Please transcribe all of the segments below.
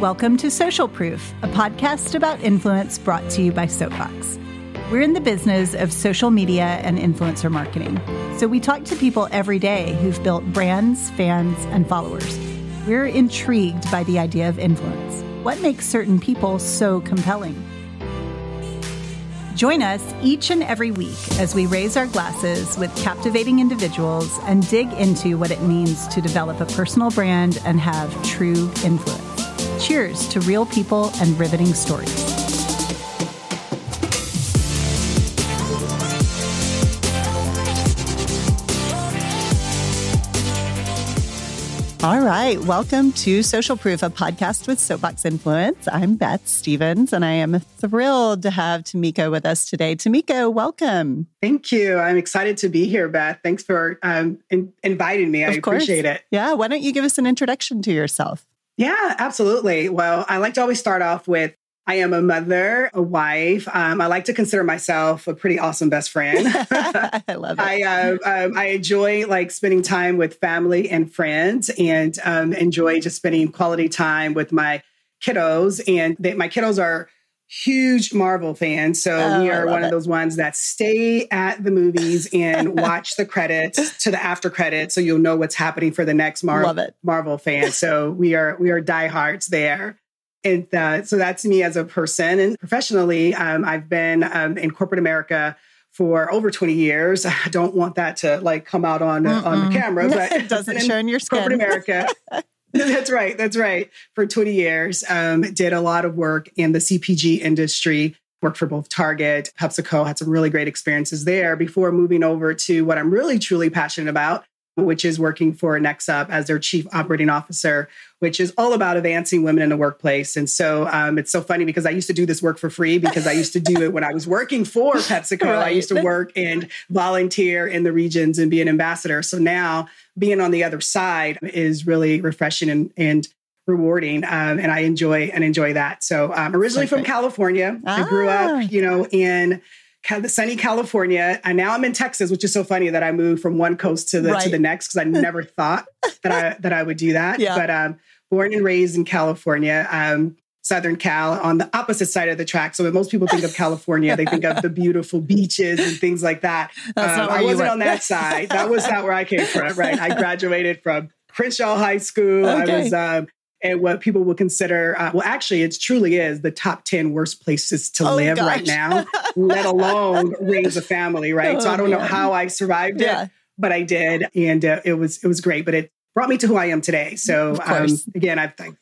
Welcome to Social Proof, a podcast about influence brought to you by Soapbox. We're in the business of social media and influencer marketing. So we talk to people every day who've built brands, fans, and followers. We're intrigued by the idea of influence. What makes certain people so compelling? Join us each and every week as we raise our glasses with captivating individuals and dig into what it means to develop a personal brand and have true influence. Cheers to real people and riveting stories. All right. Welcome to Social Proof, a podcast with Soapbox Influence. I'm Beth Stevens, and I am thrilled to have Tamika with us today. Tamika, welcome. Thank you. I'm excited to be here, Beth. Thanks for um, in- inviting me. I appreciate it. Yeah. Why don't you give us an introduction to yourself? Yeah, absolutely. Well, I like to always start off with I am a mother, a wife. Um, I like to consider myself a pretty awesome best friend. I love it. I, uh, um, I enjoy like spending time with family and friends, and um, enjoy just spending quality time with my kiddos. And they, my kiddos are huge Marvel fan. So oh, we are one it. of those ones that stay at the movies and watch the credits to the after credits so you'll know what's happening for the next Mar- Marvel fan. So we are we are diehards there. And uh, so that's me as a person and professionally. Um, I've been um, in corporate America for over 20 years. I don't want that to like come out on on the camera, but it doesn't show in your skin. Corporate America. that's right. That's right. For 20 years, um, did a lot of work in the CPG industry. Worked for both Target, PepsiCo, had some really great experiences there before moving over to what I'm really truly passionate about, which is working for NextUp as their chief operating officer, which is all about advancing women in the workplace. And so um, it's so funny because I used to do this work for free because I used to do it when I was working for PepsiCo. Right. I used to work and volunteer in the regions and be an ambassador. So now being on the other side is really refreshing and, and rewarding um, and i enjoy and enjoy that so i'm originally from california ah. i grew up ah. you know in sunny California, and now I'm in Texas, which is so funny that I moved from one coast to the right. to the next because I never thought that I that I would do that. Yeah. But um, born and raised in California, um, Southern Cal, on the opposite side of the track. So when most people think of California, they think of the beautiful beaches and things like that. Um, I wasn't on that side. That was not where I came from. Right, I graduated from Crenshaw High School. Okay. I was um, and what people would consider uh, well actually it truly is the top 10 worst places to oh, live gosh. right now let alone raise a family right oh, so i don't man. know how i survived yeah. it but i did and uh, it was it was great but it brought me to who i am today so um, again i've, I've,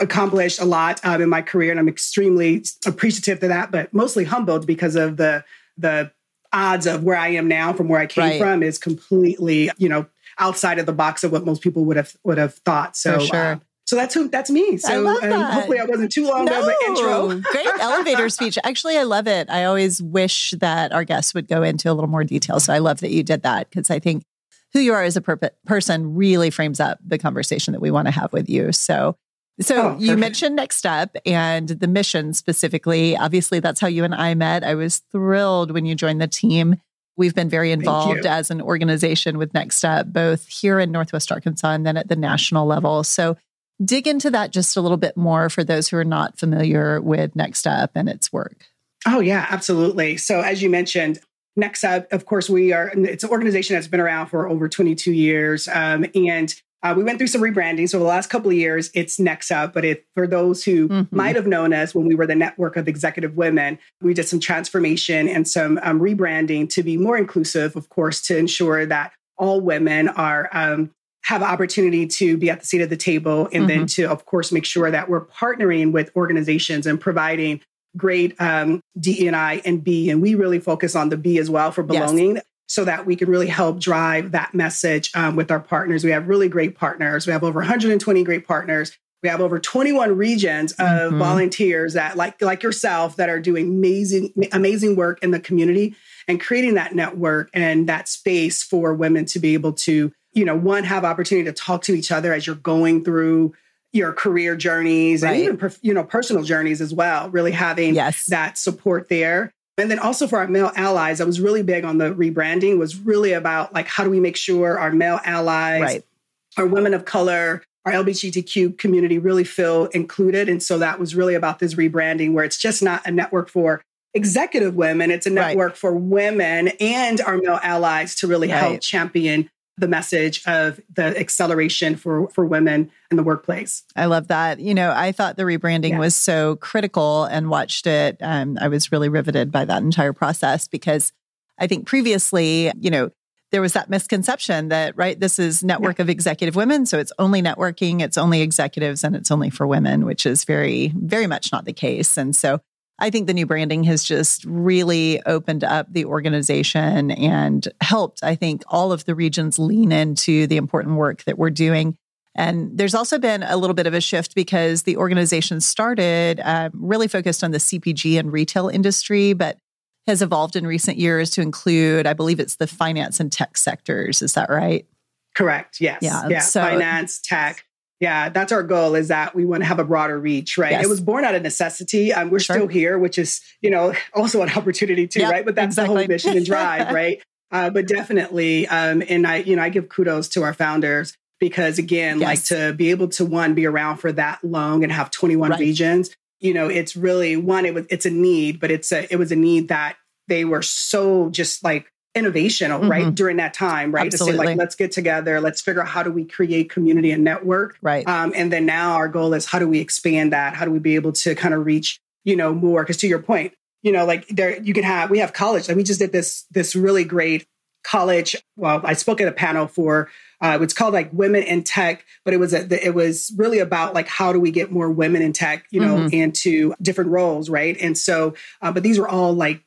accomplished a lot um, in my career and i'm extremely appreciative to that but mostly humbled because of the the odds of where i am now from where i came right. from is completely you know outside of the box of what most people would have would have thought so sure. uh, so that's who that's me. So I um, hopefully I wasn't too long no, of an intro. great elevator speech. Actually, I love it. I always wish that our guests would go into a little more detail. So I love that you did that because I think who you are as a per- person really frames up the conversation that we want to have with you. So so oh, you mentioned NextUp and the mission specifically. Obviously, that's how you and I met. I was thrilled when you joined the team. We've been very involved as an organization with NextUp, both here in Northwest Arkansas and then at the national level. So dig into that just a little bit more for those who are not familiar with NextUp and its work. Oh, yeah, absolutely. So, as you mentioned, NextUp, of course, we are, it's an organization that's been around for over 22 years. Um, and uh, we went through some rebranding. So, the last couple of years, it's NextUp. But if, for those who mm-hmm. might have known us when we were the network of executive women, we did some transformation and some um, rebranding to be more inclusive, of course, to ensure that all women are um, have opportunity to be at the seat of the table and mm-hmm. then to of course make sure that we're partnering with organizations and providing great um, DEI and B and we really focus on the B as well for belonging yes. so that we can really help drive that message um, with our partners we have really great partners we have over 120 great partners we have over 21 regions of mm-hmm. volunteers that like like yourself that are doing amazing amazing work in the community and creating that network and that space for women to be able to you know, one, have opportunity to talk to each other as you're going through your career journeys right. and even, you know, personal journeys as well, really having yes. that support there. And then also for our male allies, I was really big on the rebranding was really about like, how do we make sure our male allies, right. our women of color, our LGBTQ community really feel included. And so that was really about this rebranding where it's just not a network for executive women, it's a network right. for women and our male allies to really help champion the message of the acceleration for for women in the workplace. I love that. You know, I thought the rebranding yeah. was so critical and watched it. Um, I was really riveted by that entire process because I think previously, you know, there was that misconception that right, this is network yeah. of executive women, so it's only networking, it's only executives, and it's only for women, which is very, very much not the case. And so I think the new branding has just really opened up the organization and helped, I think, all of the regions lean into the important work that we're doing. And there's also been a little bit of a shift because the organization started uh, really focused on the CPG and retail industry, but has evolved in recent years to include, I believe it's the finance and tech sectors. Is that right? Correct. Yes. Yeah. yeah. So, finance, tech. Yeah, that's our goal is that we want to have a broader reach, right? Yes. It was born out of necessity. Um, we're sure. still here, which is, you know, also an opportunity too, yep, right? But that's exactly. the whole mission and drive, right? Uh, but definitely, um, and I, you know, I give kudos to our founders because again, yes. like to be able to one, be around for that long and have 21 right. regions, you know, it's really one, it was, it's a need, but it's a, it was a need that they were so just like innovation mm-hmm. right during that time right Absolutely. to say like let's get together let's figure out how do we create community and network right um, and then now our goal is how do we expand that how do we be able to kind of reach you know more because to your point you know like there you can have we have college like we just did this this really great college well i spoke at a panel for uh, it's called like women in tech but it was a, it was really about like how do we get more women in tech you know mm-hmm. into different roles right and so uh, but these were all like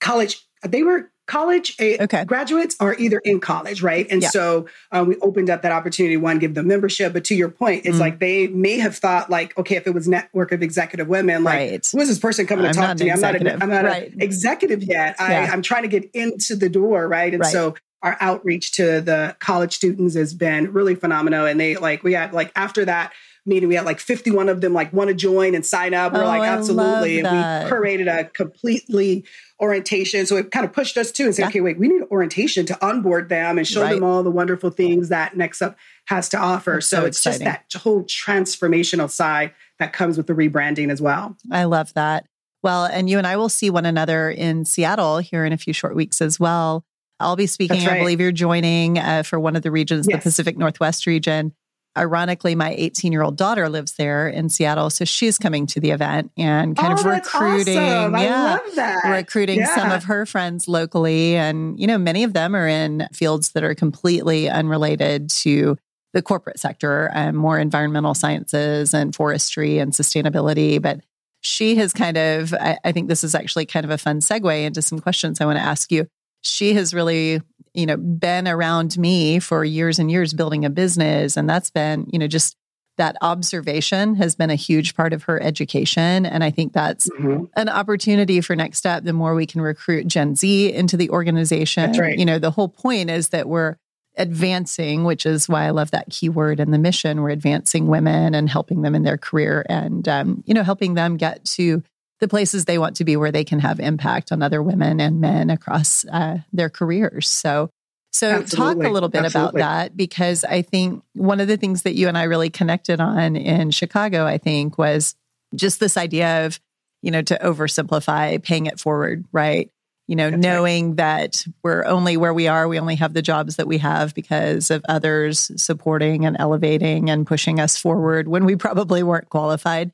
college they were college a- okay. graduates are either in college, right? And yeah. so uh, we opened up that opportunity, one, give them membership. But to your point, it's mm. like they may have thought like, okay, if it was network of executive women, like right. who is this person coming I'm to talk to me? I'm not, a, I'm not right. an executive yet. Yeah. I, I'm trying to get into the door, right? And right. so our outreach to the college students has been really phenomenal. And they like, we had like after that, meeting. We had like 51 of them like want to join and sign up. We're oh, like, absolutely. And we created a completely orientation. So it kind of pushed us to and said, yeah. okay, wait, we need orientation to onboard them and show right. them all the wonderful things that Next Up has to offer. So, so, it's exciting. just that whole transformational side that comes with the rebranding as well. I love that. Well, and you and I will see one another in Seattle here in a few short weeks as well. I'll be speaking. Right. I believe you're joining uh, for one of the regions, yes. the Pacific Northwest region ironically, my 18 year old daughter lives there in Seattle. So she's coming to the event and kind oh, of recruiting. Awesome. Yeah. Recruiting yeah. some of her friends locally. And, you know, many of them are in fields that are completely unrelated to the corporate sector, um, more environmental sciences and forestry and sustainability. But she has kind of, I, I think this is actually kind of a fun segue into some questions I want to ask you. She has really you know, been around me for years and years building a business. And that's been, you know, just that observation has been a huge part of her education. And I think that's mm-hmm. an opportunity for next step. The more we can recruit Gen Z into the organization, right. you know, the whole point is that we're advancing, which is why I love that keyword and the mission. We're advancing women and helping them in their career and, um, you know, helping them get to the places they want to be where they can have impact on other women and men across uh, their careers. So, so Absolutely. talk a little bit Absolutely. about that because I think one of the things that you and I really connected on in Chicago, I think, was just this idea of, you know, to oversimplify paying it forward, right? You know, That's knowing right. that we're only where we are, we only have the jobs that we have because of others supporting and elevating and pushing us forward when we probably weren't qualified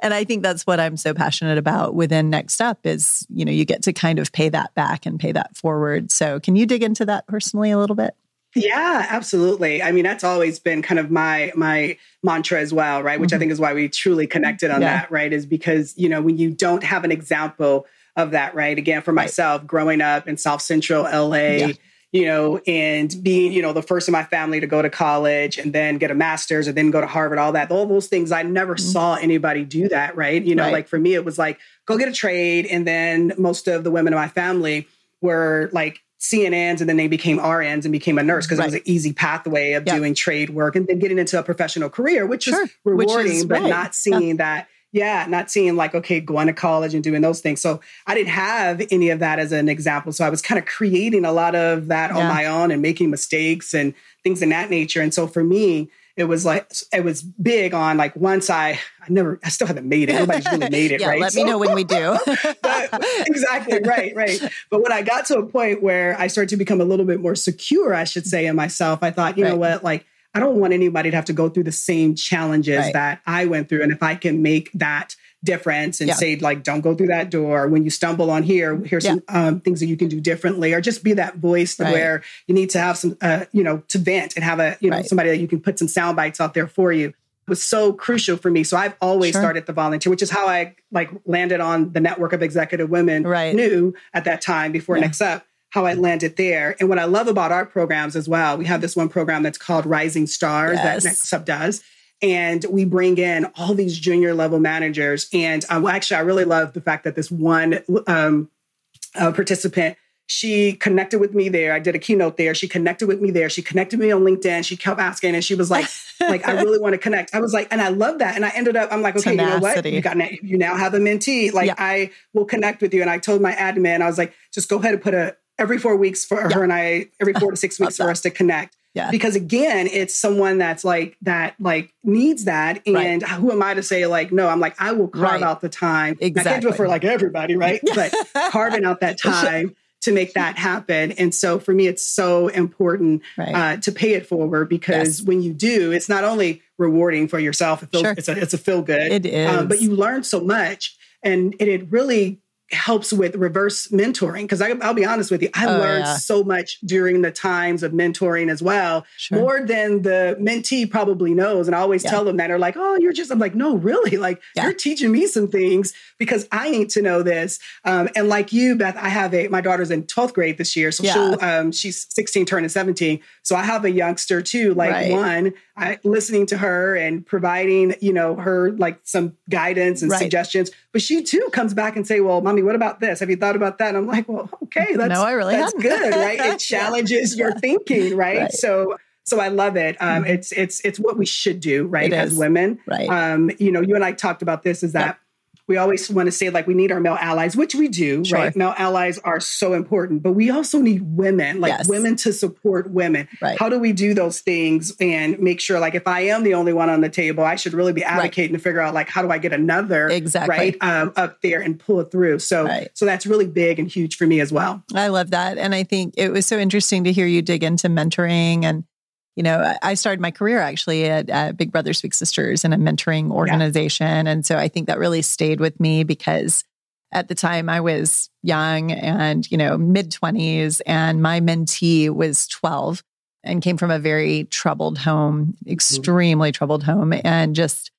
and I think that's what I'm so passionate about within Next Up is, you know, you get to kind of pay that back and pay that forward. So can you dig into that personally a little bit? Yeah, absolutely. I mean, that's always been kind of my my mantra as well, right? Which mm-hmm. I think is why we truly connected on yeah. that, right? Is because, you know, when you don't have an example of that, right? Again, for myself, right. growing up in South Central LA, yeah you know, and being, you know, the first in my family to go to college and then get a master's and then go to Harvard, all that, all those things, I never mm-hmm. saw anybody do that, right? You know, right. like for me, it was like, go get a trade. And then most of the women in my family were like CNAs and then they became RNs and became a nurse because right. it was an easy pathway of doing trade work and then getting into a professional career, which sure. is rewarding, which is, but right. not seeing yeah. that yeah, not seeing like, okay, going to college and doing those things. So I didn't have any of that as an example. So I was kind of creating a lot of that yeah. on my own and making mistakes and things in that nature. And so for me, it was like it was big on like once I I never I still haven't made it. Nobody's really made it, yeah, right? Let so, me know when we do. but, exactly, right, right. But when I got to a point where I started to become a little bit more secure, I should say, in myself, I thought, you right. know what, like I don't want anybody to have to go through the same challenges right. that I went through. And if I can make that difference and yeah. say like don't go through that door when you stumble on here here's yeah. some um, things that you can do differently or just be that voice right. where you need to have some uh, you know to vent and have a you know right. somebody that you can put some sound bites out there for you was so crucial for me so i've always sure. started the volunteer which is how i like landed on the network of executive women right. knew at that time before yeah. next up how I landed there. And what I love about our programs as well, we have this one program that's called Rising Stars yes. that Next Up does and we bring in all these junior level managers. And uh, well, actually, I really love the fact that this one um, uh, participant she connected with me there. I did a keynote there. She connected with me there. She connected me on LinkedIn. She kept asking, and she was like, "Like, I really want to connect." I was like, and I love that. And I ended up, I'm like, okay, Tenacity. you know what? You got you now have a mentee. Like, yeah. I will connect with you. And I told my admin, I was like, just go ahead and put a every four weeks for yeah. her and I, every four to six weeks for us to connect. Yeah. Because again, it's someone that's like that, like needs that. And right. who am I to say, like, no, I'm like, I will carve right. out the time. Exactly. I can't do it for like everybody, right? but carving out that time to make that happen. And so for me, it's so important right. uh, to pay it forward because yes. when you do, it's not only rewarding for yourself, it feels, sure. it's a, it's a feel good. It is. Um, but you learn so much and it, it really helps with reverse mentoring because I'll be honest with you, I oh, learned yeah. so much during the times of mentoring as well, sure. more than the mentee probably knows. And I always yeah. tell them that are like, "Oh, you're just," I'm like, "No, really, like yeah. you're teaching me some things because I need to know this." Um, and like you, Beth, I have a my daughter's in 12th grade this year, so she'll um, she's 16, turning 17, so I have a youngster too. Like right. one, I, listening to her and providing, you know, her like some guidance and right. suggestions. But she too comes back and say, "Well, mommy, what about this? Have you thought about that?" And I'm like, "Well, okay, that's no, I really that's hadn't. good, right? It challenges yeah. your thinking, right? right? So." So I love it. Um, mm-hmm. It's it's it's what we should do, right? As women, right? Um, you know, you and I talked about this. Is that yep we always want to say like we need our male allies, which we do, sure. right? Male allies are so important, but we also need women, like yes. women to support women. Right. How do we do those things and make sure like if I am the only one on the table, I should really be advocating right. to figure out like how do I get another exactly right um, up there and pull it through. So right. so that's really big and huge for me as well. I love that, and I think it was so interesting to hear you dig into mentoring and you know, I started my career actually at, at Big Brothers Big Sisters in a mentoring organization. Yeah. And so I think that really stayed with me because at the time I was young and, you know, mid 20s, and my mentee was 12 and came from a very troubled home, mm-hmm. extremely troubled home. And just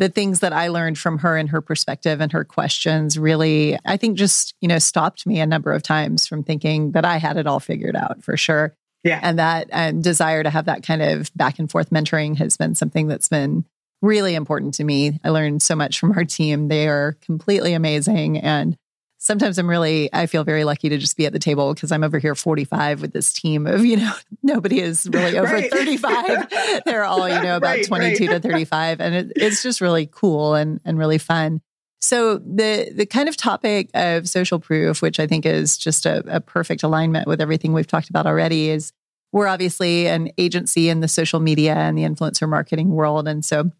the things that I learned from her and her perspective and her questions really, I think, just, you know, stopped me a number of times from thinking that I had it all figured out for sure. Yeah. And that um, desire to have that kind of back and forth mentoring has been something that's been really important to me. I learned so much from our team. They are completely amazing. And sometimes I'm really, I feel very lucky to just be at the table because I'm over here 45 with this team of, you know, nobody is really over right. 35. They're all, you know, about right, 22 right. to 35. And it, it's just really cool and, and really fun. So the the kind of topic of social proof, which I think is just a, a, perfect alignment with everything we've talked about already, is we're obviously an agency in the social media and the influencer marketing world. And so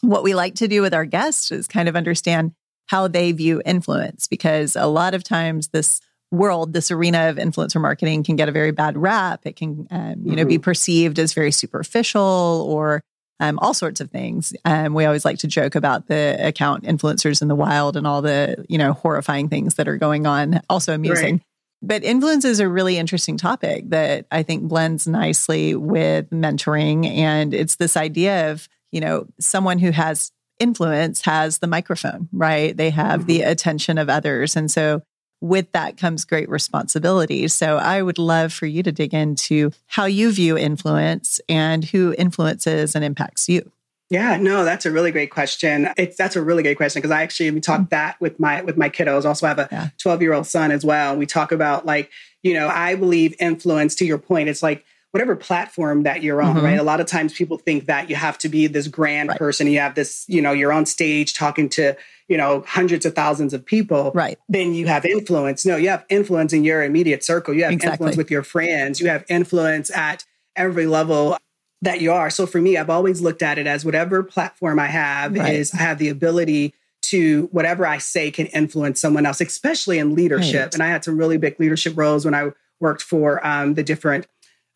what we like to do with our guests is kind of understand how they view influence, because a lot of times this world, this arena of influencer marketing can get a very bad rap. It can, um, you know, mm-hmm. be perceived as very superficial or um, all sorts of things. Um, we always like to joke about the account influencers in the wild and all the you know horrifying things that are going on. Also amusing. Right. But influence is a really interesting topic that I think blends nicely with mentoring. And it's this idea of, you know, someone who has influence has the microphone, right? They have mm-hmm. the attention of others. And so with that comes great responsibility. So I would love for you to dig into how you view influence and who influences and impacts you. Yeah, no, that's a really great question. It's that's a really great question because I actually we talk mm. that with my with my kiddos. Also I have a 12 year old son as well. We talk about like, you know, I believe influence to your point. It's like whatever platform that you're on, mm-hmm. right? A lot of times people think that you have to be this grand right. person. You have this, you know, you're on stage talking to, you know, hundreds of thousands of people. Right. Then you have influence. No, you have influence in your immediate circle. You have exactly. influence with your friends. You have influence at every level that you are. So for me, I've always looked at it as whatever platform I have right. is I have the ability to whatever I say can influence someone else, especially in leadership. Right. And I had some really big leadership roles when I worked for um, the different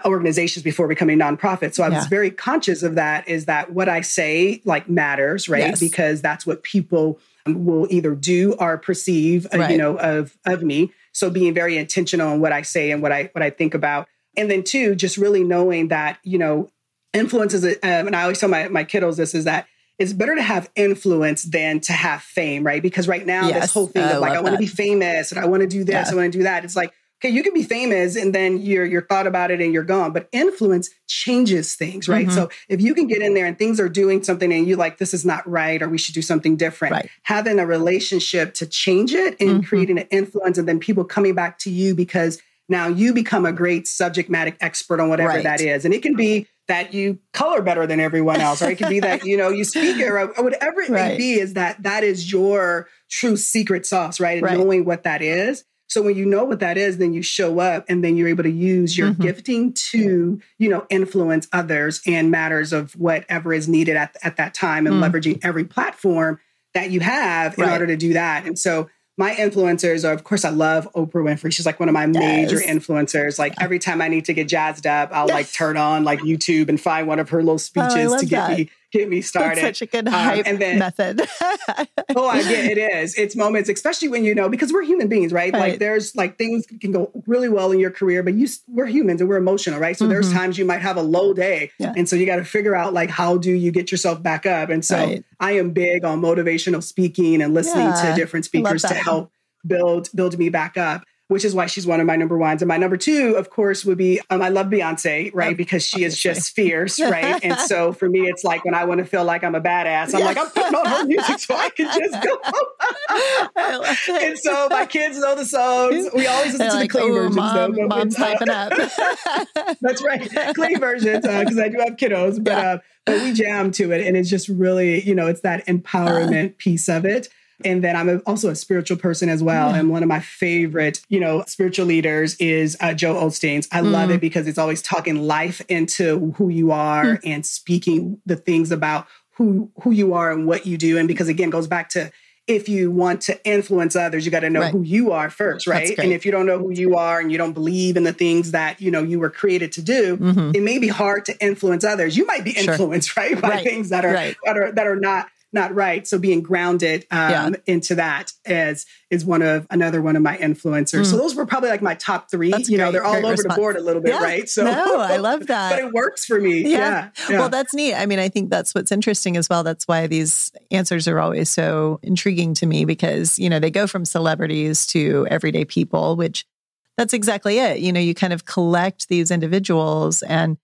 organizations before becoming nonprofit. So I was very conscious of that is that what I say like matters, right? Yes. Because that's what people will either do or perceive, uh, right. you know, of of me. So being very intentional on what I say and what I what I think about. And then two, just really knowing that, you know, influence is, um, and I always tell my, my kiddos this is that it's better to have influence than to have fame, right? Because right now, yes, this whole thing I of like, I want to be famous and I want to do this, yeah. I want to do that. It's like, okay, you can be famous and then you're you're thought about it and you're gone. But influence changes things, right? Mm-hmm. So if you can get in there and things are doing something and you like, this is not right, or we should do something different, right. having a relationship to change it and mm-hmm. creating an influence, and then people coming back to you because now you become a great subject matter expert on whatever right. that is. And it can be that you color better than everyone else, or it could be that, you know, you speak it, or whatever it right. may be, is that that is your true secret sauce, right? And right. knowing what that is. So when you know what that is, then you show up and then you're able to use your mm-hmm. gifting to, you know, influence others and matters of whatever is needed at, at that time and mm. leveraging every platform that you have in right. order to do that. And so my influencers are, of course, I love Oprah Winfrey. She's like one of my yes. major influencers. Like every time I need to get jazzed up, I'll like turn on like YouTube and find one of her little oh, speeches oh, to get that. me get me started. That's such a good um, hype and then, method. oh, I get it is. It's moments, especially when you know, because we're human beings, right? right? Like there's like things can go really well in your career, but you we're humans and we're emotional, right? So mm-hmm. there's times you might have a low day, yeah. and so you got to figure out like how do you get yourself back up. And so right. I am big on motivational speaking and listening yeah, to different speakers to help build build me back up which is why she's one of my number ones. And my number two, of course, would be um, I love Beyonce, right? Because she is just fierce, right? and so for me, it's like when I want to feel like I'm a badass, I'm like, I'm putting on her music so I can just go. and so my kids know the songs. We always listen to the clean versions. Mom, though, mom's uh, hyping up. That's right. Clean versions, because uh, I do have kiddos, but, yeah. uh, but we jam to it. And it's just really, you know, it's that empowerment uh, piece of it. And then I'm also a spiritual person as well. And one of my favorite, you know, spiritual leaders is uh, Joel Osteen's. I mm. love it because it's always talking life into who you are mm. and speaking the things about who who you are and what you do. And because again, goes back to if you want to influence others, you got to know right. who you are first, right? And if you don't know who you are and you don't believe in the things that you know you were created to do, mm-hmm. it may be hard to influence others. You might be influenced, sure. right, by right. things that are, right. that are that are not not right. So being grounded um, yeah. into that is is one of another one of my influencers. Mm. So those were probably like my top three. That's you great, know, they're all over response. the board a little bit, yeah. right? So no, I love that. but it works for me. Yeah. yeah. Well, that's neat. I mean, I think that's what's interesting as well. That's why these answers are always so intriguing to me because you know they go from celebrities to everyday people, which that's exactly it. You know, you kind of collect these individuals and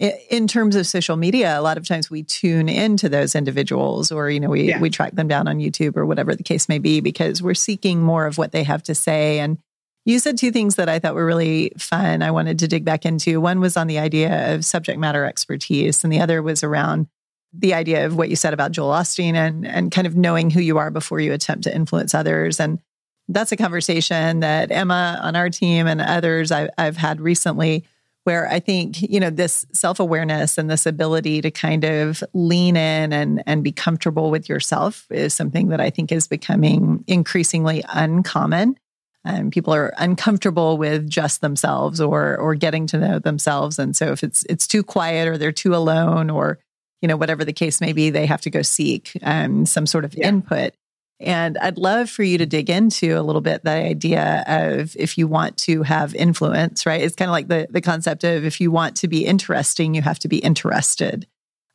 in terms of social media a lot of times we tune into those individuals or you know we yeah. we track them down on YouTube or whatever the case may be because we're seeking more of what they have to say. And you said two things that I thought were really fun I wanted to dig back into. One was on the idea of subject matter expertise and the other was around the idea of what you said about Joel Osteen and and kind of knowing who you are before you attempt to influence others. And that's a conversation that Emma on our team and others I, I've had recently where I think, you know, this self awareness and this ability to kind of lean in and, and be comfortable with yourself is something that I think is becoming increasingly uncommon. And people are uncomfortable with just themselves or or getting to know themselves. And so if it's it's too quiet or they're too alone or you know whatever the case may be, they have to go seek um, some sort of yeah. input. And I'd love for you to dig into a little bit the idea of if you want to have influence, right? It's kind of like the, the concept of if you want to be interesting, you have to be interested.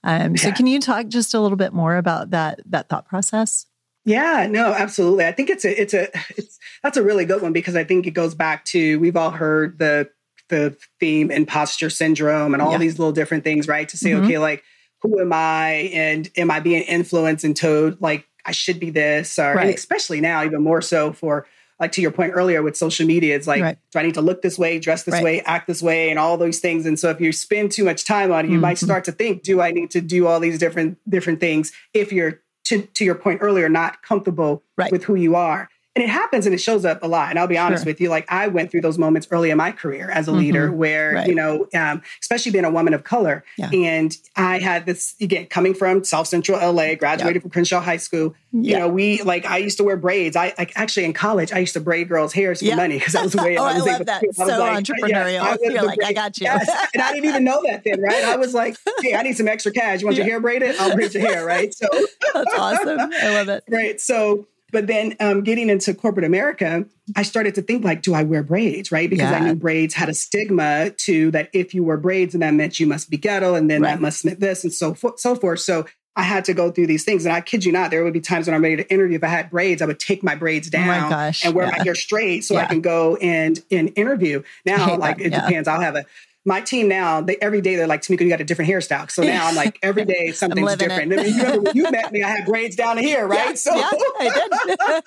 Um, yeah. So can you talk just a little bit more about that that thought process? Yeah, no, absolutely. I think it's a it's a it's that's a really good one because I think it goes back to we've all heard the the theme imposter syndrome and all yeah. these little different things, right? To say, mm-hmm. okay, like who am I and am I being influenced and told like I should be this, or right. especially now, even more so for like to your point earlier with social media, it's like, right. do I need to look this way, dress this right. way, act this way, and all those things? And so if you spend too much time on it, you mm-hmm. might start to think, do I need to do all these different different things if you're to, to your point earlier, not comfortable right. with who you are. And it happens and it shows up a lot. And I'll be honest Sure. with you, like I went through those moments early in my career as a leader Mhm. where, Right. you know, um, especially being a woman of color. Yeah. And I had this, again, coming from South Central LA, graduated from Crenshaw High School. You know, we, like, I used to wear braids. I, like, actually in college, I used to braid girls' hairs for Yeah. money because that was the way Oh, I was love able that. to. I So like, entrepreneurial. yes, I You're like, I got you. Yes. And I didn't even know that then, right? I was like, hey, I need some extra cash. You want your hair braided? I'll braid your hair, right? So, That's awesome. I love it. right. So, but then um, getting into corporate America, I started to think like, do I wear braids, right? Because I knew braids had a stigma to that. If you wore braids, and that meant you must be ghetto, and then Right. that must mean this, and so forth, so forth. So I had to go through these things, and I kid you not, there would be times when I'm ready to interview. If I had braids, I would take my braids Oh down my gosh, and wear yeah. my hair straight so I can go and and interview. Now, like that, it yeah. depends. I'll have a my team now, they, every day they're like, Tamika, you got a different hairstyle. So now I'm like, every day something's different. I mean, you, when you met me, I had braids down here, right? Yeah, so yeah, I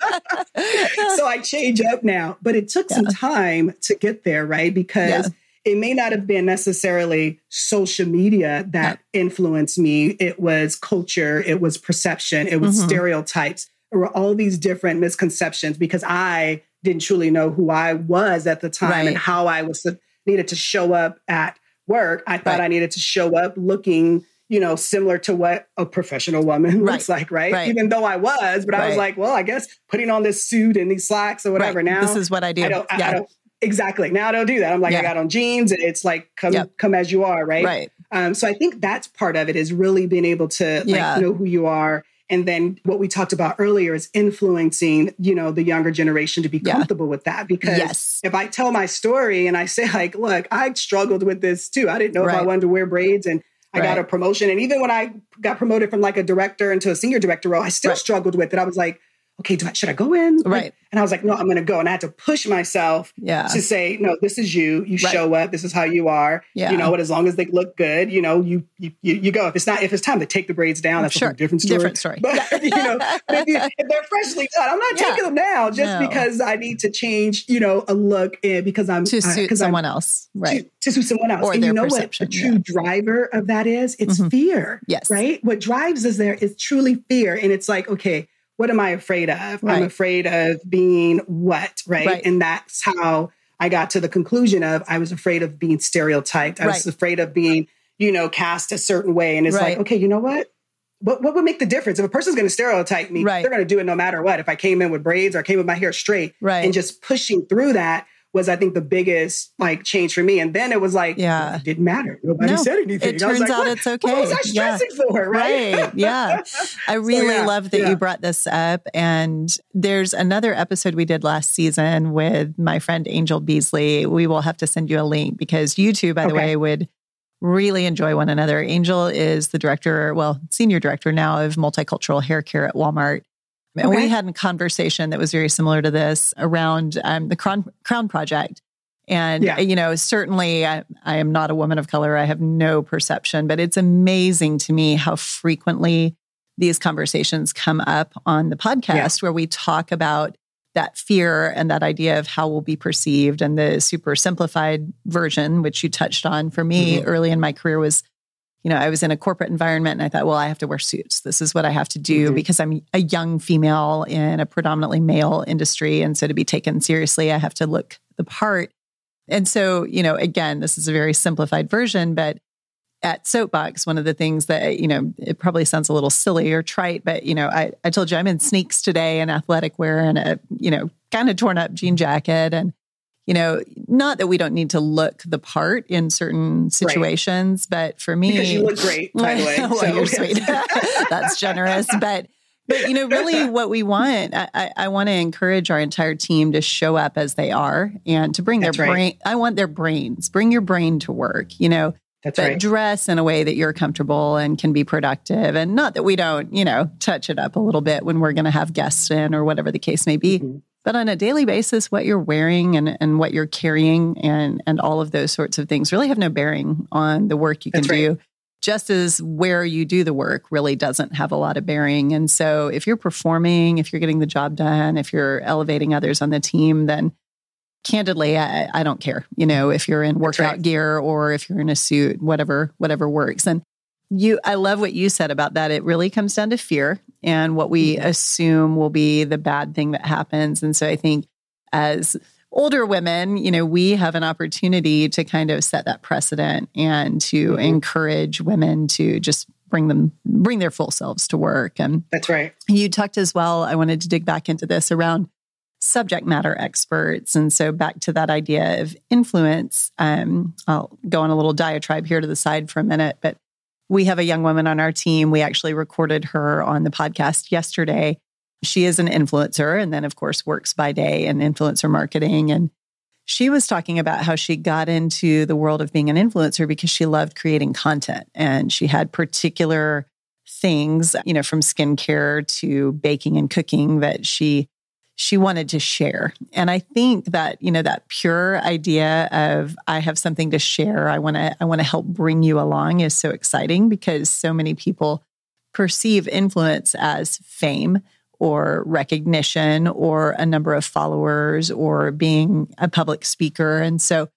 did. so I change up now, but it took some time to get there, right? Because Yeah. it may not have been necessarily social media that influenced me. It was culture, it was perception, it was Mhm. stereotypes. There were all these different misconceptions because I didn't truly know who I was at the time Right. and how I was needed to show up at work. I thought Right. I needed to show up looking, you know, similar to what a professional woman Right. looks like, right? Right. Even though I was, but I was like, well, I guess putting on this suit and these slacks or whatever. Now this is what I do. I don't, I, yeah. I don't exactly. Now I don't do that. I'm like, Yeah. I got on jeans and it's like come Yep. come as you are, right? right. Um, so I think that's part of it is really being able to like Yeah. know who you are. And then what we talked about earlier is influencing, you know, the younger generation to be Yeah. comfortable with that. Because Yes. if I tell my story and I say, like, look, I struggled with this too. I didn't know if I wanted to wear braids and I got a promotion. And even when I got promoted from like a director into a senior director role, I still Right. struggled with it. I was like, okay, do I, should I go in? Right. And I was like, no, I'm going to go. And I had to push myself Yeah. to say, no, this is you. You Right. show up. This is how you are. Yeah. You know, and as long as they look good, you know, you you you, go. If it's not, if it's time to take the braids down, that's Sure. a different story. Different story. But you know, if, if they're freshly done, I'm not Yeah. taking them now just No. because I need to change, you know, a look and because I'm to suit 'cause I'm- someone else. Right. to, to suit someone else. Or and their you know perception, what the true driver of that is? It's Mhm. fear. Yes. Right? What drives us there is truly fear. And it's like, okay, what am I afraid of? I'm afraid of being what? Right? Right. And that's how I got to the conclusion of I was afraid of being stereotyped. I was afraid of being, you know, cast a certain way. And it's Right. like, okay, you know what? What, what would make the difference? If a person's going to stereotype me, Right. they're going to do it no matter what. If I came in with braids or I came with my hair straight, Right. and just pushing through that was I think the biggest like change for me. And then it was like, Yeah. it didn't matter. Nobody No, said anything. It turns like, out what? it's okay. What was I Yeah. stressing for? Right. Right. Yeah. I really yeah, love that yeah. you brought this up. And there's another episode we did last season with my friend Angel Beasley. We will have to send you a link because you two, by the Okay. way, would really enjoy one another. Angel is the director, well, senior director now of multicultural hair care at Walmart. And we had a conversation that was very similar to this around um, the Crown, Crown Project. And, Yeah. you know, certainly I, I am not a woman of color. I have no perception, but it's amazing to me how frequently these conversations come up on the podcast where we talk about that fear and that idea of how we'll be perceived and the super simplified version, which you touched on for me Mhm. early in my career was, you know, I was in a corporate environment and I thought, well, I have to wear suits. This is what I have to do Mhm. because I'm a young female in a predominantly male industry. And so to be taken seriously, I have to look the part. And so, you know, again, this is a very simplified version, but at Soapbox, one of the things that, you know, it probably sounds a little silly or trite, but, you know, I, I told you I'm in sneaks today and athletic wear and a, you know, kind of torn up jean jacket. And, you know, not that we don't need to look the part in certain situations, but for me, Because you look great, by the way. well, So, you're sweet. That's generous. But but you know, really what we want, I, I, I want to encourage our entire team to show up as they are and to bring That's their right. brain. I want their brains. Bring your brain to work, you know, That's but right. dress in a way that you're comfortable and can be productive. And not that we don't, you know, touch it up a little bit when we're going to have guests in or whatever the case may be. Mhm. But on a daily basis, what you're wearing and, and what you're carrying and and all of those sorts of things really have no bearing on the work you can right. do. Just as where you do the work really doesn't have a lot of bearing. And so if you're performing, if you're getting the job done, if you're elevating others on the team, then candidly, I, I don't care. You know, if you're in workout right. gear or if you're in a suit, whatever, whatever works. And You I love what you said about that. It really comes down to fear and what we mm-hmm. assume will be the bad thing that happens. And so I think as older women, you know, we have an opportunity to kind of set that precedent and to mm-hmm. encourage women to just bring them bring their full selves to work and that's right you talked as well i wanted to dig back into this around subject matter experts and so back to that idea of influence um, i'll go on a little diatribe here to the side for a minute but we have a young woman on our team. We actually recorded her on the podcast yesterday. She is an influencer and then of course works by day in influencer marketing. And she was talking about how she got into the world of being an influencer because she loved creating content and she had particular things, you know, from skincare to baking and cooking that she she wanted to share. And I think that, you know, that pure idea of I have something to share, I want to I want to help bring you along is so exciting because so many people perceive influence as fame or recognition or a number of followers or being a public speaker. And so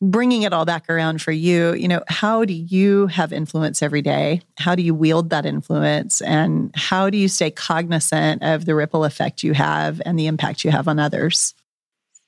bringing it all back around for you, you know, how do you have influence every day? How do you wield that influence? And how do you stay cognizant of the ripple effect you have and the impact you have on others?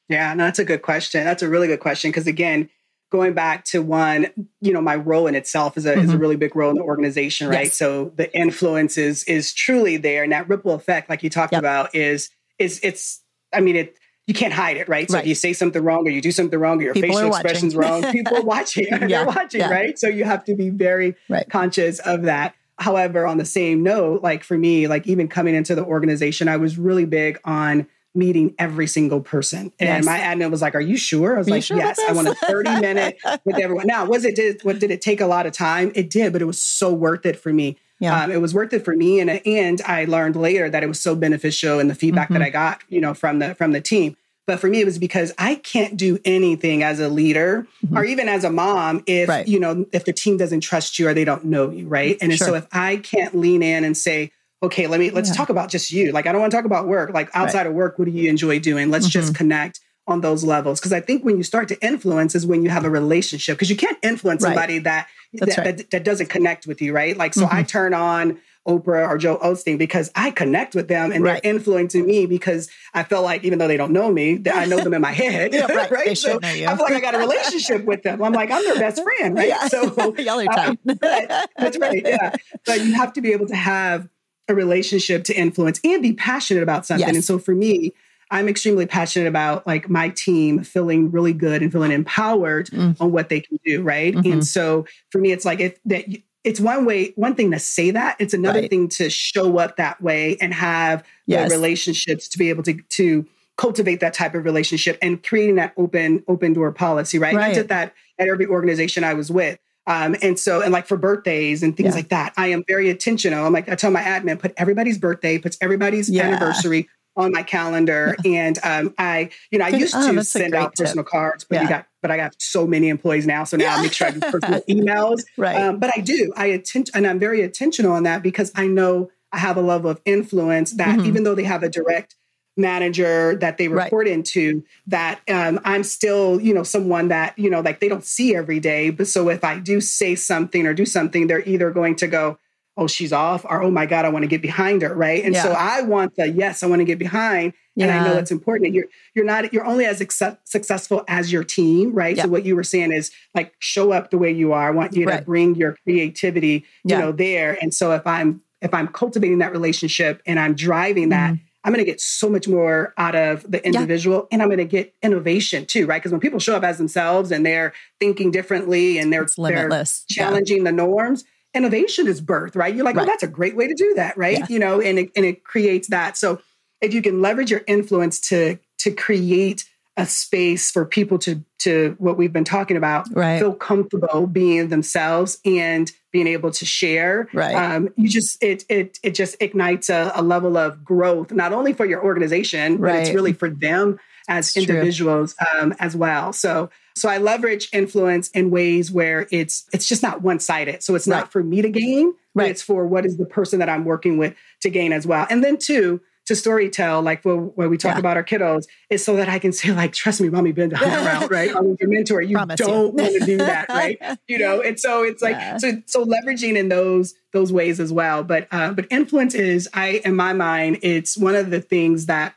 Yeah, no, that's a good question. That's a really good question. Because again, going back to one, you know, my role in itself is a, mm-hmm. is a mm-hmm. really big role in the organization, right? Yes. So the influence is is truly there, and that ripple effect, like you talked yep. about, is is it's. I mean, it you can't hide it, right? So right. if you say something wrong or you do something wrong or your people facial expression's wrong, people are watching. yeah. They're watching, yeah. right? So you have to be very right. conscious of that. However, on the same note, like for me, like even coming into the organization, I was really big on meeting every single person. And yes. my admin was like, Are you sure? I was like, sure Yes, I want a 30 minute with everyone. Now, was it did what did it take a lot of time? It did, but it was so worth it for me. Yeah. Um, it was worth it for me. And and I learned later that it was so beneficial in the feedback mm-hmm. that I got, you know, from the from the team. But for me, it was because I can't do anything as a leader mm-hmm. or even as a mom if, right. you know, if the team doesn't trust you or they don't know you, right? And sure. so if I can't lean in and say, okay, let me let's yeah. talk about just you. Like I don't want to talk about work. Like outside right. of work, what do you enjoy doing? Let's mm-hmm. just connect on those levels. Because I think when you start to influence is when you have a relationship. Because you can't influence right. somebody that that, right. that, that doesn't connect with you, right? Like so, mm-hmm. I turn on Oprah or Joel Osteen because I connect with them and right. they're influencing me because I feel like even though they don't know me, that I know them in my head, yeah, right? right? So I feel like I got a relationship with them. I'm like I'm their best friend, right? Yeah. So y'all are tight. Uh, that's right. Yeah, but you have to be able to have a relationship to influence and be passionate about something. Yes. And so for me, I'm extremely passionate about like my team feeling really good and feeling empowered mm. on what they can do, right? Mm-hmm. And so for me, it's like if that it's one way, one thing to say that. It's another right. thing to show up that way and have yes. the relationships to be able to to cultivate that type of relationship and creating that open open door policy, right? right. I did that at every organization I was with. Um, and so, and like for birthdays and things yeah. like that, I am very intentional. I'm like, I tell my admin, put everybody's birthday, puts everybody's yeah. anniversary on my calendar. Yeah. And um, I, you know, I used oh, to send out tip. personal cards, but you got, but I got so many employees now. So now I make sure I do personal emails. Right. Um, but I do, I attend, and I'm very intentional on that because I know I have a level of influence that mm-hmm. even though they have a direct manager that they report right. into that um, i'm still you know someone that you know like they don't see every day but so if i do say something or do something they're either going to go oh she's off or oh my god i want to get behind her right and yeah. so i want the yes i want to get behind yeah. and i know it's important you're you're not you're only as successful as your team right yeah. so what you were saying is like show up the way you are i want you right. to bring your creativity you know there and so if i'm if i'm cultivating that relationship and i'm driving that mm-hmm I'm going to get so much more out of the individual yeah. and I'm going to get innovation too, right? Because when people show up as themselves and they're thinking differently and they're, they're challenging yeah. the norms, innovation is birth, right? You're like, right. oh, that's a great way to do that, right? Yeah. You know, and it, and it creates that. So if you can leverage your influence to to create a space for people to to what we've been talking about right. feel comfortable being themselves and being able to share right um, you just it it it just ignites a, a, level of growth not only for your organization right. but it's really for them as it's individuals um, as well so so i leverage influence in ways where it's it's just not one-sided so it's right. not for me to gain right. it's for what is the person that i'm working with to gain as well and then two to storytell, like when we talk yeah. about our kiddos, is so that I can say, like, trust me, mommy been down route, right? I'm your mentor. You Promise don't want to do that, right? you know, and so it's like yeah. so so leveraging in those those ways as well. But uh, but influence is, I in my mind, it's one of the things that,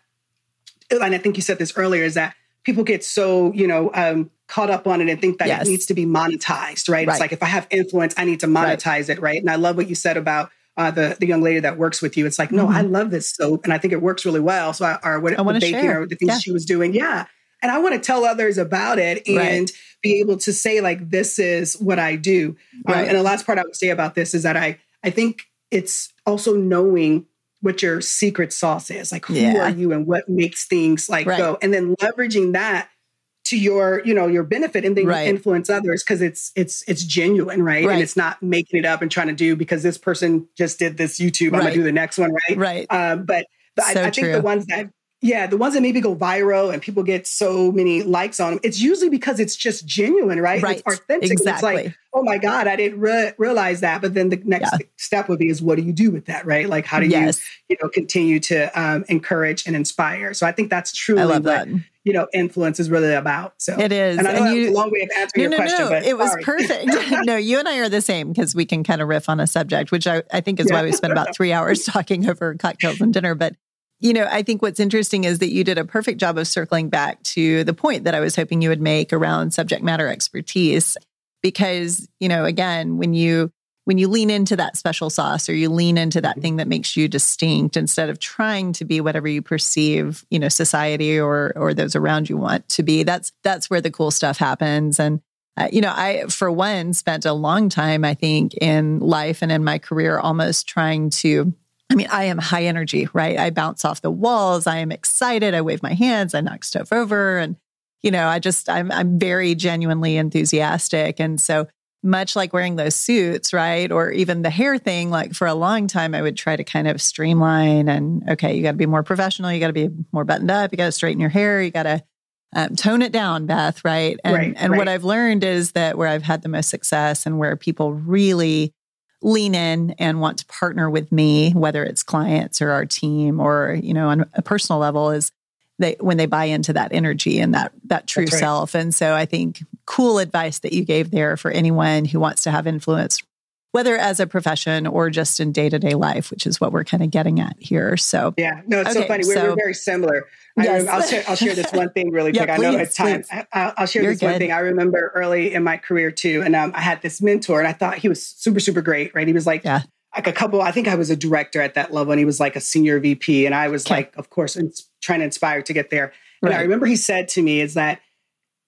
and I think you said this earlier, is that people get so you know um, caught up on it and think that yes. it needs to be monetized, right? right? It's like if I have influence, I need to monetize right. it, right? And I love what you said about uh, the the young lady that works with you. It's like, no, mm-hmm. I love this soap, and I think it works really well. So, I, or what I the baking share. or the things yeah. she was doing, yeah. And I want to tell others about it and right. be able to say like, this is what I do. Um, right. And the last part I would say about this is that I I think it's also knowing what your secret sauce is, like who yeah. are you and what makes things like right. go, and then leveraging that to your you know your benefit and then right. influence others because it's it's it's genuine right? right? and it's not making it up and trying to do because this person just did this youtube i'm gonna do the next one right right um, but, but so I, I, think the ones that yeah, the ones that maybe go viral and people get so many likes on them, it's usually because it's just genuine, right? right. It's authentic. Exactly. It's like, oh my God, I didn't re- realize that. But then the next yeah. step would be is what do you do with that, right? Like how do yes. you, you know, continue to um, encourage and inspire? So I think that's truly what, that. you know, influence is really about. So it is. And I know and you, a long way of answering no, your no, question, no. but it was sorry. perfect. no, you and I are the same because we can kind of riff on a subject, which I, I think is yeah. why we spent about three hours talking over cocktails and dinner. But you know, I think what's interesting is that you did a perfect job of circling back to the point that I was hoping you would make around subject matter expertise. Because, you know, again, when you when you lean into that special sauce or you lean into that thing that makes you distinct instead of trying to be whatever you perceive you know society or or those around you want to be that's that's where the cool stuff happens and uh, you know i for one spent a long time i think in life and in my career almost trying to I mean, I am high energy, right? I bounce off the walls. I am excited. I wave my hands. I knock stuff over. And, you know, I just, I'm, I'm very genuinely enthusiastic. And so, much like wearing those suits, right? Or even the hair thing, like for a long time, I would try to kind of streamline and, okay, you got to be more professional. You got to be more buttoned up. You got to straighten your hair. You got to um, tone it down, Beth, right? And, right, and right. what I've learned is that where I've had the most success and where people really lean in and want to partner with me, whether it's clients or our team or, you know, on a personal level is they when they buy into that energy and that that true right. self. And so I think cool advice that you gave there for anyone who wants to have influence whether as a profession or just in day to day life, which is what we're kind of getting at here. So, yeah, no, it's okay, so funny. We're, so, we're, very similar. Yes. I will share, I'll share this one thing really quick. yeah, please, I know it's time. I, will share You're this good. one thing. I remember early in my career too, and um, I had this mentor, and I thought he was super, super great. Right? He was like, yeah. like a couple. I think I was a director at that level, and he was like a senior VP, and I was okay. like, of course, trying to inspire to get there. And right. I remember he said to me, "Is that."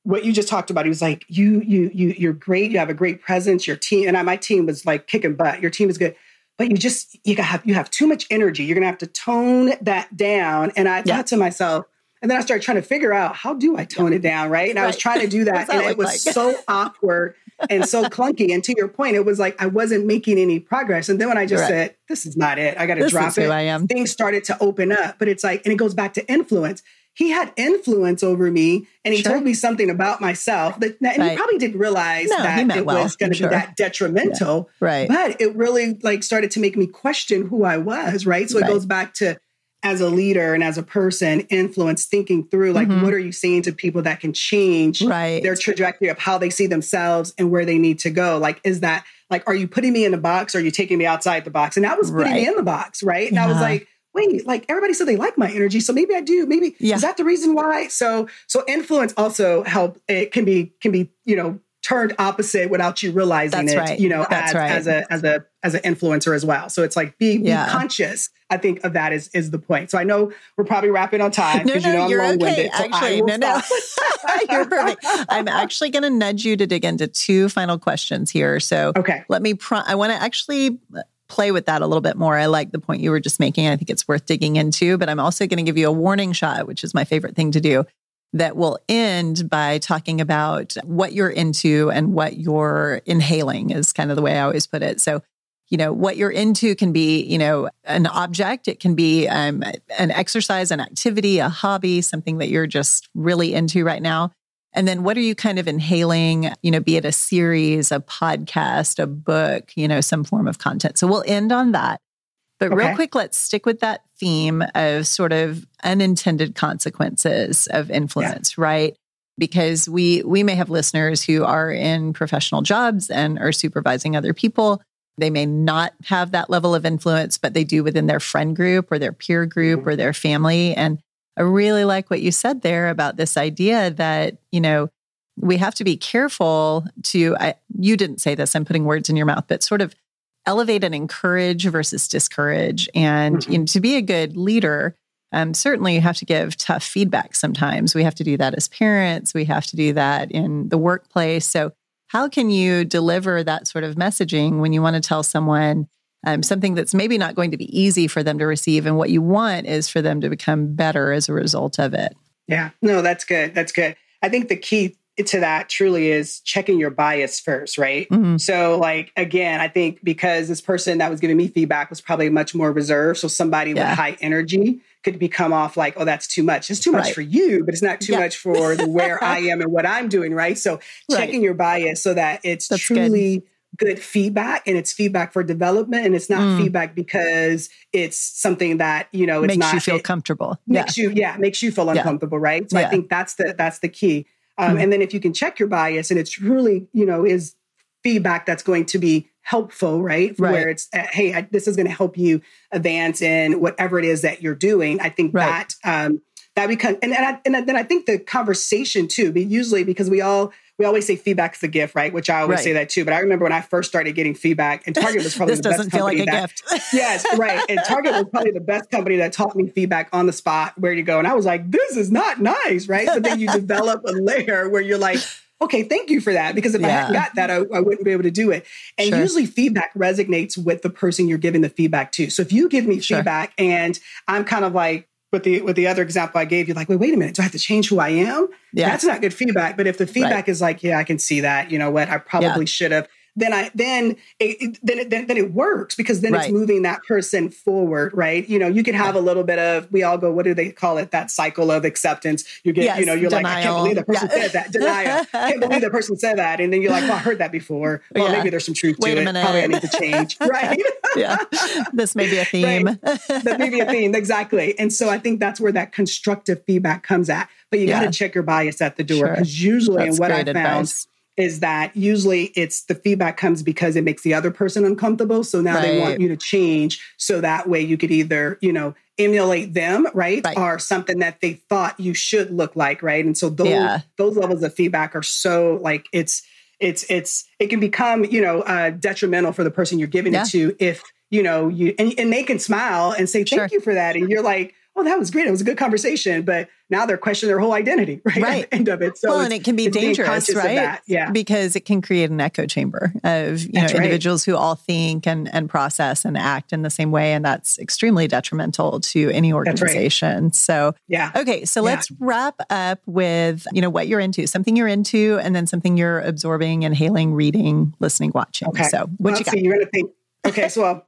What you just talked about. He was like, you, you, you, you're great. You have a great presence. Your team, and I, my team was like kicking butt. Your team is good, but you just you have you have too much energy. You're gonna have to tone that down. And I yeah. thought to myself, and then I started trying to figure out how do I tone it down, right? And right. I was trying to do that, that and it was like? so awkward and so clunky. And to your point, it was like I wasn't making any progress. And then when I just right. said, "This is not it," I got to drop it. I am. Things started to open up, but it's like, and it goes back to influence he had influence over me and he sure. told me something about myself that and right. he probably didn't realize no, that it well, was going to sure. be that detrimental yeah. right but it really like started to make me question who i was right so it right. goes back to as a leader and as a person influence thinking through like mm-hmm. what are you saying to people that can change right. their trajectory of how they see themselves and where they need to go like is that like are you putting me in a box or are you taking me outside the box and that was putting right. me in the box right and yeah. i was like wait, like everybody said they like my energy, so maybe I do. Maybe yeah. is that the reason why? So so influence also help. It can be can be you know turned opposite without you realizing That's it. Right. You know, That's as, right. as a as a as an influencer as well. So it's like be, be yeah. conscious. I think of that is is the point. So I know we're probably wrapping on time because no, no, you know I'm long winded. Okay. So actually, no, no, you're perfect. I'm actually going to nudge you to dig into two final questions here. So okay, let me. Pro- I want to actually play with that a little bit more. I like the point you were just making. I think it's worth digging into, but I'm also going to give you a warning shot, which is my favorite thing to do, that will end by talking about what you're into and what you're inhaling, is kind of the way I always put it. So, you know, what you're into can be, you know, an object, it can be um, an exercise, an activity, a hobby, something that you're just really into right now. And then what are you kind of inhaling, you know, be it a series, a podcast, a book, you know, some form of content. So we'll end on that. But okay. real quick, let's stick with that theme of sort of unintended consequences of influence, yeah. right? Because we we may have listeners who are in professional jobs and are supervising other people. They may not have that level of influence, but they do within their friend group or their peer group mm-hmm. or their family. And I really like what you said there about this idea that, you know, we have to be careful to, I, you didn't say this, I'm putting words in your mouth, but sort of elevate and encourage versus discourage. And mm-hmm. you know, to be a good leader, um, certainly you have to give tough feedback sometimes. We have to do that as parents, we have to do that in the workplace. So, how can you deliver that sort of messaging when you want to tell someone um, something that's maybe not going to be easy for them to receive? And what you want is for them to become better as a result of it. Yeah, no, that's good. That's good. I think the key to that truly is checking your bias first, right? Mm-hmm. So, like, again, I think because this person that was giving me feedback was probably much more reserved. So, somebody yeah. with high energy could become off like, oh, that's too much. It's too much right. for you, but it's not too yeah. much for where I am and what I'm doing, right? So, right. checking your bias so that it's that's truly. Good good feedback and it's feedback for development and it's not mm. feedback because it's something that you know it's makes not you feel comfortable makes yeah. you yeah makes you feel uncomfortable yeah. right so yeah. i think that's the that's the key um, mm-hmm. And then if you can check your bias and it's really you know, is feedback that's going to be helpful, right? right. Where it's, uh, hey, I, this is going to help you advance in whatever it is that you're doing. I think right. that um, that becomes, and, and, I, and then I think the conversation too, but usually because we all we always say feedback's a gift, right? Which I always right. say that too. But I remember when I first started getting feedback, and Target was probably this the doesn't best feel like a that, gift. yes, right. And Target was probably the best company that taught me feedback on the spot, where to go. And I was like, this is not nice, right? But then you develop a layer where you're like, okay, thank you for that. Because if yeah. I hadn't got that, I, I, wouldn't be able to do it. And sure. usually feedback resonates with the person you're giving the feedback to. So if you give me sure. feedback and I'm kind of like, with the with the other example I gave you, like, wait, wait a minute, do I have to change who I am? Yeah. That's not good feedback. But if the feedback right. is like, yeah, I can see that, you know what, I probably yeah. should have, then I then it, it then, it, then, it works because then right. it's moving that person forward, right? You know, you can have a little bit of we all go, what do they call it? That cycle of acceptance. You get, yes, you know, you're denial. like, I can't believe that person yeah. said that. Denial. I can't believe that person said that, and then you're like, well, I heard that before. Well, yeah. maybe there's some truth Wait to a minute. it. Probably I need to change, right? yeah, this may be a theme. Right. That may be a theme, exactly. And so I think that's where that constructive feedback comes at. But you yeah. got to check your bias at the door because sure. usually, that's and what I found. Advice is that usually it's the feedback comes because it makes the other person uncomfortable. So now right. they want you to change. So that way you could either, you know, emulate them, right? right? Or something that they thought you should look like, right? And so those yeah. those levels of feedback are so like it's it's it's it can become, you know, uh, detrimental for the person you're giving yeah. it to if you know you and, and they can smile and say thank sure. you for that and you're like oh, that was great. It was a good conversation. But now they're questioning their whole identity, right? right. At the end of it. So well, and it can be dangerous, right? Yeah. Because it can create an echo chamber of, you that's know, right. individuals who all think and, and process and act in the same way. And that's extremely detrimental to any organization. Right. So, yeah. Okay. So yeah. let's wrap up with, you know, what you're into, something you're into, and then something you're absorbing, inhaling, reading, listening, watching. Okay. So what well, you got? you're going to think, okay, so uh,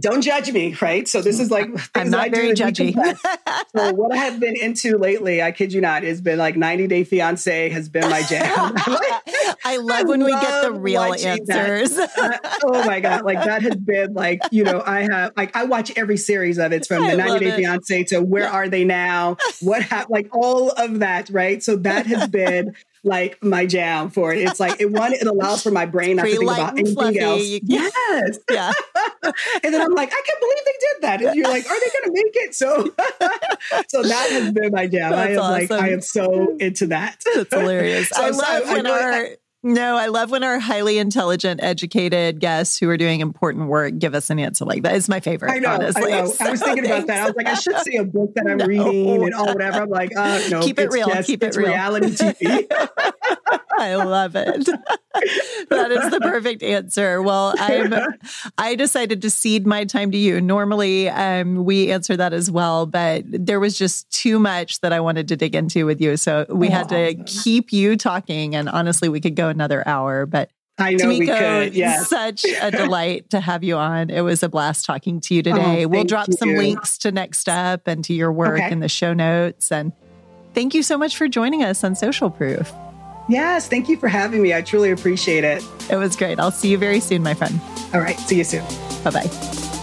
don't judge me, right? So this is like I'm not very judgy. so what I have been into lately, I kid you not, has been like 90 Day Fiance has been my jam. I love I when love we get the real answers. uh, oh my god, like that has been like you know I have like I watch every series of it from the 90 Day it. Fiance to Where. Are They Now? What happened? Like all of that, right? So that has been like my jam for it. It's like it one, it allows for my brain not to think about anything fluffy. else. Yes. Yeah. And then I'm like, I can't believe they did that. And you're like, are they gonna make it? So so that has been my jam. That's I am awesome. like, I am so into that. That's hilarious. so I love so, when I our I, no, I love when our highly intelligent, educated guests who are doing important work give us an answer like that. It's my favorite. I know. Honestly. I know. I was thinking about that. I was like, I should see a book that I'm no. reading and all whatever. I'm like, uh, no, keep it real. Just, keep it real. Reality TV. I love it. that is the perfect answer. Well, I'm. I decided to cede my time to you. Normally, um, we answer that as well, but there was just too much that I wanted to dig into with you, so we oh, had to awesome. keep you talking. And honestly, we could go another hour, but I know Tamika, we could. Such a delight to have you on. It was a blast talking to you oh, today. Oh, we'll drop you. some links to Next Step and to your work okay. in the show notes. And thank you so much for joining us on Social Proof. Yes, thank you for having me. I truly appreciate it. It was great. I'll see you very soon, my friend. All right. See you soon. Bye bye.